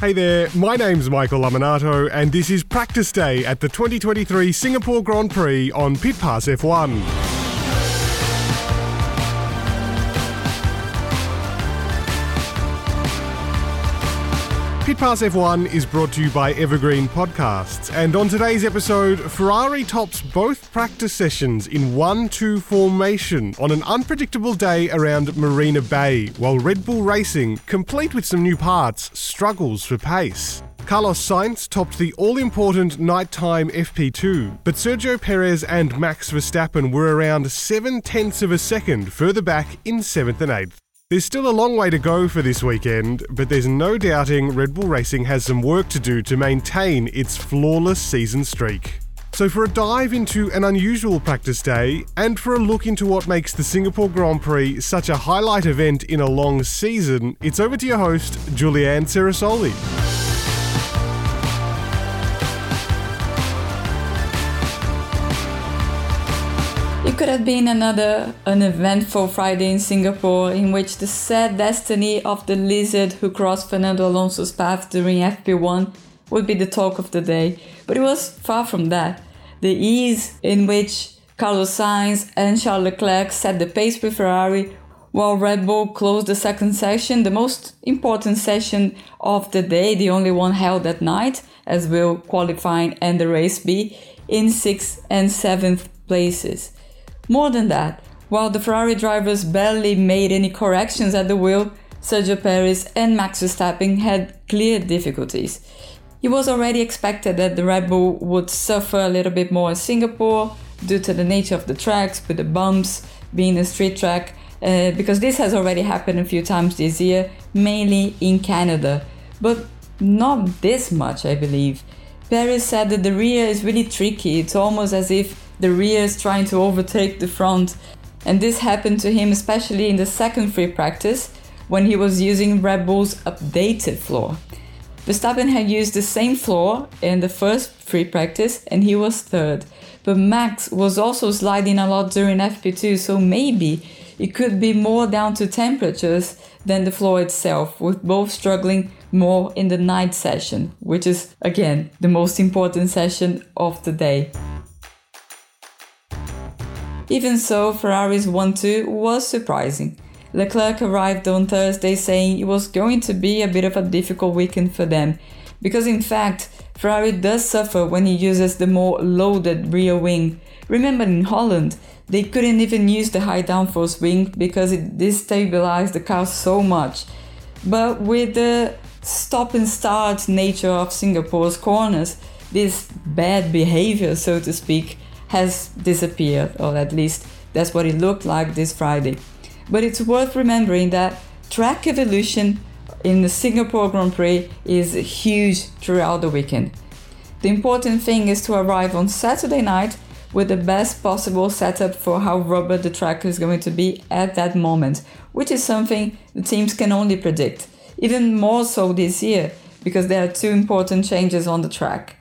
Hey there, my name's Michael Lamonato, and this is practice day at the 2023 Singapore Grand Prix on Pit Pass F1. Pit Pass F1 is brought to you by Evergreen Podcasts, and on today's episode, Ferrari tops both practice sessions in 1 2 formation on an unpredictable day around Marina Bay, while Red Bull Racing, complete with some new parts, struggles for pace. Carlos Sainz topped the all important nighttime FP2, but Sergio Perez and Max Verstappen were around 7 tenths of a second further back in 7th and 8th. There's still a long way to go for this weekend, but there's no doubting Red Bull Racing has some work to do to maintain its flawless season streak. So, for a dive into an unusual practice day, and for a look into what makes the Singapore Grand Prix such a highlight event in a long season, it's over to your host, Julianne Cerasoli. Have been another uneventful Friday in Singapore in which the sad destiny of the lizard who crossed Fernando Alonso's path during FP1 would be the talk of the day. But it was far from that. The ease in which Carlos Sainz and Charles Leclerc set the pace with Ferrari while Red Bull closed the second session, the most important session of the day, the only one held at night, as will qualifying and the race be, in 6th and 7th places. More than that, while the Ferrari drivers barely made any corrections at the wheel, Sergio Perez and Max Verstappen had clear difficulties. It was already expected that the Red Bull would suffer a little bit more in Singapore due to the nature of the tracks, with the bumps being a street track, uh, because this has already happened a few times this year, mainly in Canada. But not this much, I believe. Perez said that the rear is really tricky. It's almost as if the rear is trying to overtake the front. And this happened to him especially in the second free practice when he was using Red Bull's updated floor. Verstappen had used the same floor in the first free practice and he was third. But Max was also sliding a lot during FP2, so maybe it could be more down to temperatures than the floor itself, with both struggling more in the night session, which is again the most important session of the day. Even so, Ferrari's 1 2 was surprising. Leclerc arrived on Thursday saying it was going to be a bit of a difficult weekend for them, because in fact, Ferrari does suffer when he uses the more loaded rear wing. Remember in Holland, they couldn't even use the high downforce wing because it destabilized the car so much. But with the stop and start nature of Singapore's corners, this bad behavior, so to speak, has disappeared, or at least that's what it looked like this Friday. But it's worth remembering that track evolution in the Singapore Grand Prix is huge throughout the weekend. The important thing is to arrive on Saturday night with the best possible setup for how rubber the track is going to be at that moment, which is something the teams can only predict. Even more so this year, because there are two important changes on the track.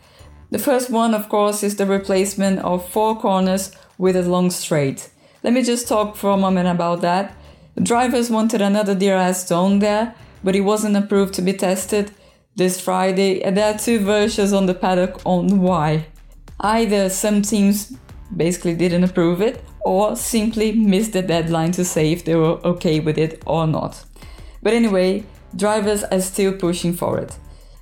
The first one, of course, is the replacement of four corners with a long straight. Let me just talk for a moment about that. The drivers wanted another DRS zone there, but it wasn't approved to be tested this Friday, and there are two versions on the paddock on why. Either some teams basically didn't approve it, or simply missed the deadline to say if they were okay with it or not. But anyway, drivers are still pushing for it.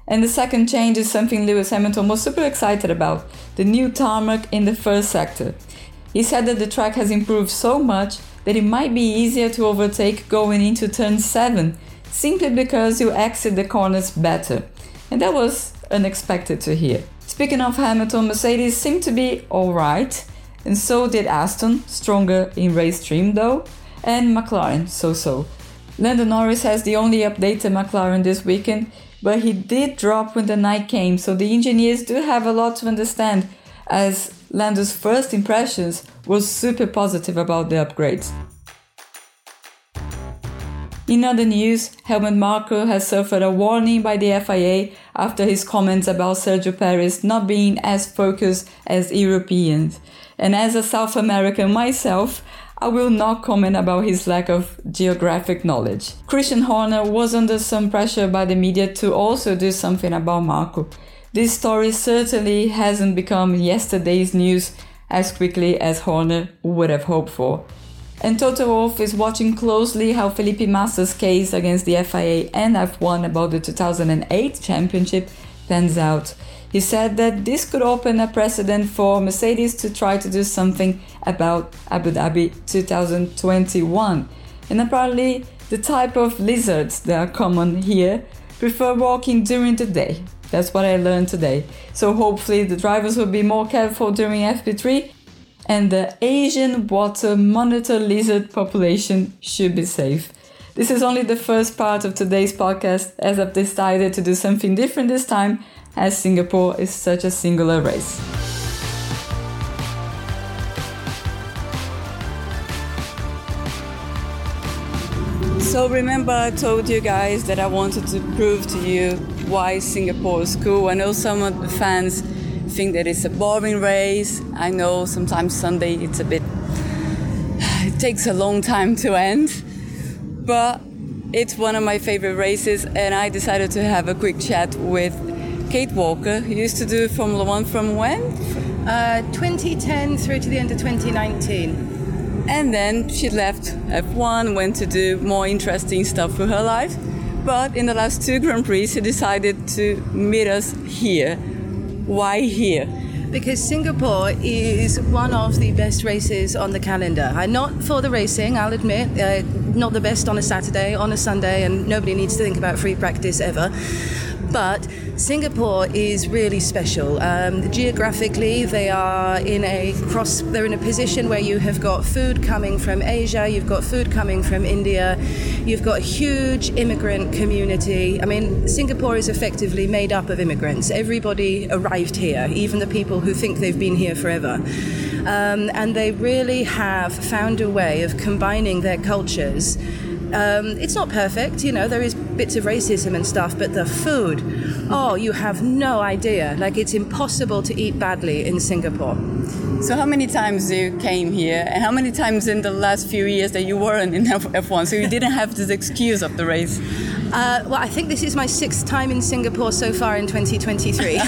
And the second change is something Lewis Hamilton was super excited about the new tarmac in the first sector. He said that the track has improved so much that it might be easier to overtake going into turn 7 simply because you exit the corners better. And that was unexpected to hear. Speaking of Hamilton, Mercedes seemed to be alright, and so did Aston, stronger in race stream though, and McLaren, so so. Lando Norris has the only updated McLaren this weekend but he did drop when the night came, so the engineers do have a lot to understand as Lando's first impressions was super positive about the upgrades. In other news, Helmut Marko has suffered a warning by the FIA after his comments about Sergio Perez not being as focused as Europeans. And as a South American myself, I will not comment about his lack of geographic knowledge. Christian Horner was under some pressure by the media to also do something about Marko. This story certainly hasn't become yesterday's news as quickly as Horner would have hoped for. And Toto Wolff is watching closely how Felipe Massa's case against the FIA and F1 about the 2008 championship pans out. He said that this could open a precedent for Mercedes to try to do something about Abu Dhabi 2021. And apparently, the type of lizards that are common here prefer walking during the day. That's what I learned today. So hopefully the drivers will be more careful during FP3 and the Asian water monitor lizard population should be safe. This is only the first part of today's podcast as I've decided to do something different this time as Singapore is such a singular race. So remember I told you guys that I wanted to prove to you why Singapore is cool. I know some of the fans think that it's a boring race. I know sometimes Sunday it's a bit, it takes a long time to end, but it's one of my favorite races, and I decided to have a quick chat with Kate Walker, who used to do Formula One from when? Uh, 2010 through to the end of 2019. And then she left F1, went to do more interesting stuff for her life. But in the last two Grand Prix, she decided to meet us here why here? Because Singapore is one of the best races on the calendar. I'm not for the racing, I'll admit. Uh, not the best on a Saturday, on a Sunday, and nobody needs to think about free practice ever. But Singapore is really special. Um, geographically, they are in a cross. They're in a position where you have got food coming from Asia, you've got food coming from India, you've got a huge immigrant community. I mean, Singapore is effectively made up of immigrants. Everybody arrived here, even the people who think they've been here forever. Um, and they really have found a way of combining their cultures um, it's not perfect, you know, there is bits of racism and stuff, but the food, oh, you have no idea. Like, it's impossible to eat badly in Singapore. So, how many times you came here, and how many times in the last few years that you weren't in F1? So, you didn't have this excuse of the race? Uh, well, I think this is my sixth time in Singapore so far in 2023.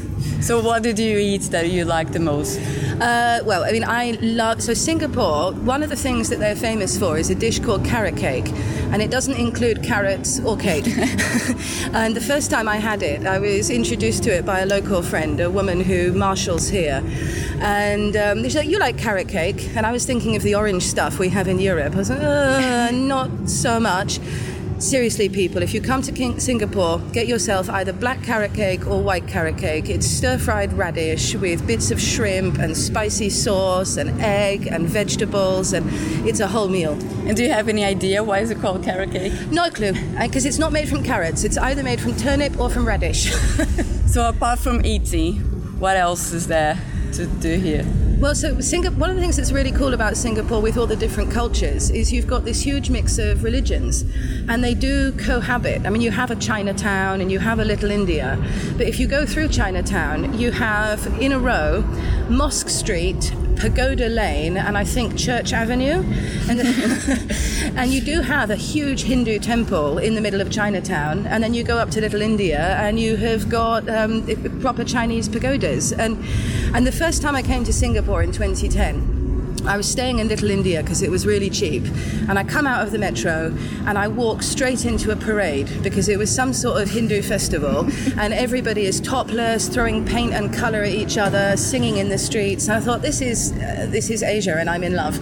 so, what did you eat that you liked the most? Uh, well, I mean, I love so Singapore. One of the things that they're famous for is a dish called carrot cake, and it doesn't include carrots or cake. and the first time I had it, I was introduced to it by a local friend, a woman who marshals here, and um, she's like, "You like carrot cake?" And I was thinking of the orange stuff we have in Europe. I was like, uh, "Not so much." Seriously, people, if you come to King- Singapore, get yourself either black carrot cake or white carrot cake. It's stir fried radish with bits of shrimp and spicy sauce and egg and vegetables, and it's a whole meal. And do you have any idea why is it called carrot cake? No clue, because uh, it's not made from carrots. It's either made from turnip or from radish. so, apart from eating, what else is there to do here? Well, so one of the things that's really cool about Singapore with all the different cultures is you've got this huge mix of religions and they do cohabit. I mean, you have a Chinatown and you have a little India, but if you go through Chinatown, you have in a row Mosque Street, Pagoda Lane, and I think Church Avenue. And, and you do have a huge Hindu temple in the middle of Chinatown. And then you go up to Little India and you have got um, proper Chinese pagodas. And, and the first time I came to Singapore in 2010, I was staying in Little India because it was really cheap. And I come out of the metro and I walk straight into a parade because it was some sort of Hindu festival and everybody is topless, throwing paint and color at each other, singing in the streets. And I thought, this is, uh, this is Asia and I'm in love.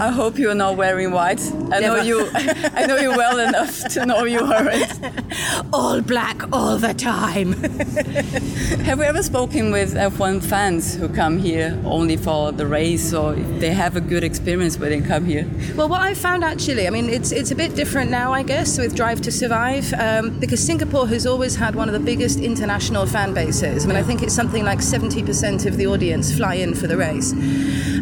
I hope you're not wearing white. I Never. know you I know you well enough to know you aren't. all black all the time. Have we ever spoken with F1 fans who come here only for the race or they have a good experience when they come here. Well, what I found actually, I mean, it's it's a bit different now, I guess, with Drive to Survive, um, because Singapore has always had one of the biggest international fan bases. I mean, I think it's something like 70% of the audience fly in for the race,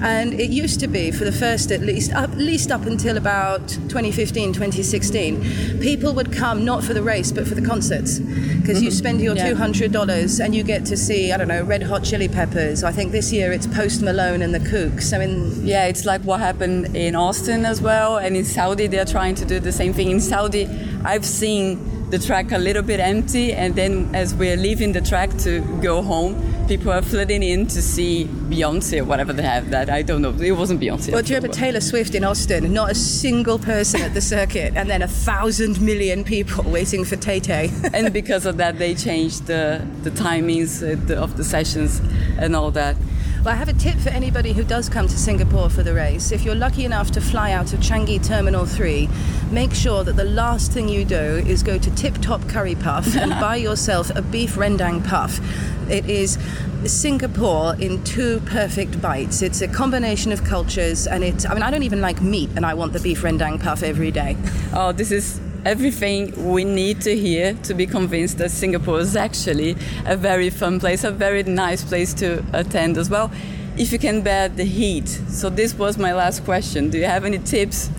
and it used to be for the first at least at least up until about 2015, 2016, people would come not for the race but for the concerts because you spend your Yeah. $200 and you get to see I don't know Red Hot Chili Peppers. I think this year it's Post Malone and the Kooks. I mean, Yeah, it's like what happened in Austin as well, and in Saudi they're trying to do the same thing. In Saudi, I've seen the track a little bit empty, and then as we're leaving the track to go home, people are flooding in to see Beyonce or whatever they have. That I don't know. It wasn't Beyonce. Well, do you remember Taylor Swift in Austin? Not a single person at the circuit, and then a thousand million people waiting for Tay Tay. and because of that, they changed the the timings of the sessions and all that. Well, I have a tip for anybody who does come to Singapore for the race. If you're lucky enough to fly out of Changi Terminal 3, make sure that the last thing you do is go to Tip Top Curry Puff and buy yourself a beef rendang puff. It is Singapore in two perfect bites. It's a combination of cultures, and it's, I mean, I don't even like meat, and I want the beef rendang puff every day. Oh, this is everything we need to hear to be convinced that Singapore is actually a very fun place, a very nice place to attend as well, if you can bear the heat. So, this was my last question. Do you have any tips?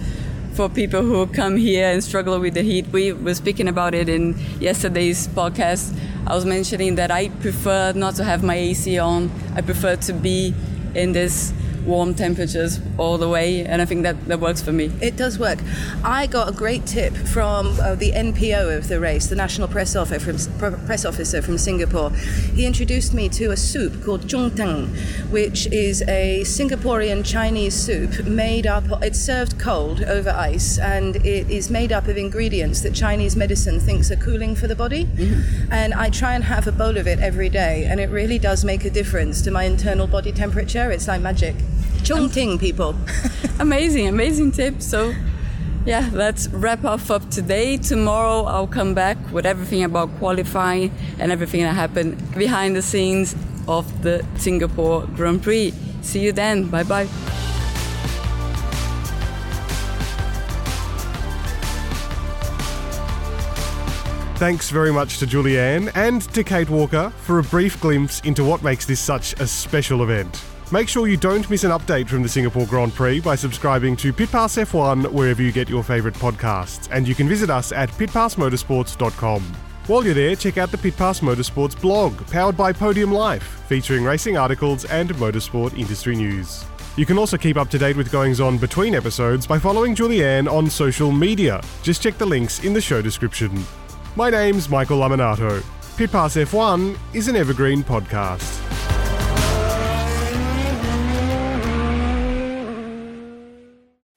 For people who come here and struggle with the heat, we were speaking about it in yesterday's podcast. I was mentioning that I prefer not to have my AC on. I prefer to be in this warm temperatures all the way, and I think that, that works for me. It does work. I got a great tip from uh, the NPO of the race, the National Press Officer from, Press Officer from Singapore. He introduced me to a soup called chng tng, which is a Singaporean Chinese soup made up. It's served cold over ice, and it is made up of ingredients that Chinese medicine thinks are cooling for the body. And I try and have a bowl of it every day, and it really does make a difference to my internal body temperature. It's like magic. Chung ting, people. amazing, amazing tip. So, yeah, let's wrap up for today. Tomorrow, I'll come back with everything about qualifying and everything that happened behind the scenes of the Singapore Grand Prix. See you then. Bye bye. Thanks very much to Julianne and to Kate Walker for a brief glimpse into what makes this such a special event. Make sure you don't miss an update from the Singapore Grand Prix by subscribing to Pit Pass F1 wherever you get your favourite podcasts, and you can visit us at pitpassmotorsports.com. While you're there, check out the Pit Pass Motorsports blog, powered by Podium Life, featuring racing articles and motorsport industry news. You can also keep up to date with goings on between episodes by following Julianne on social media. Just check the links in the show description. My name's Michael Lamonato. Pit Pass F1 is an evergreen podcast.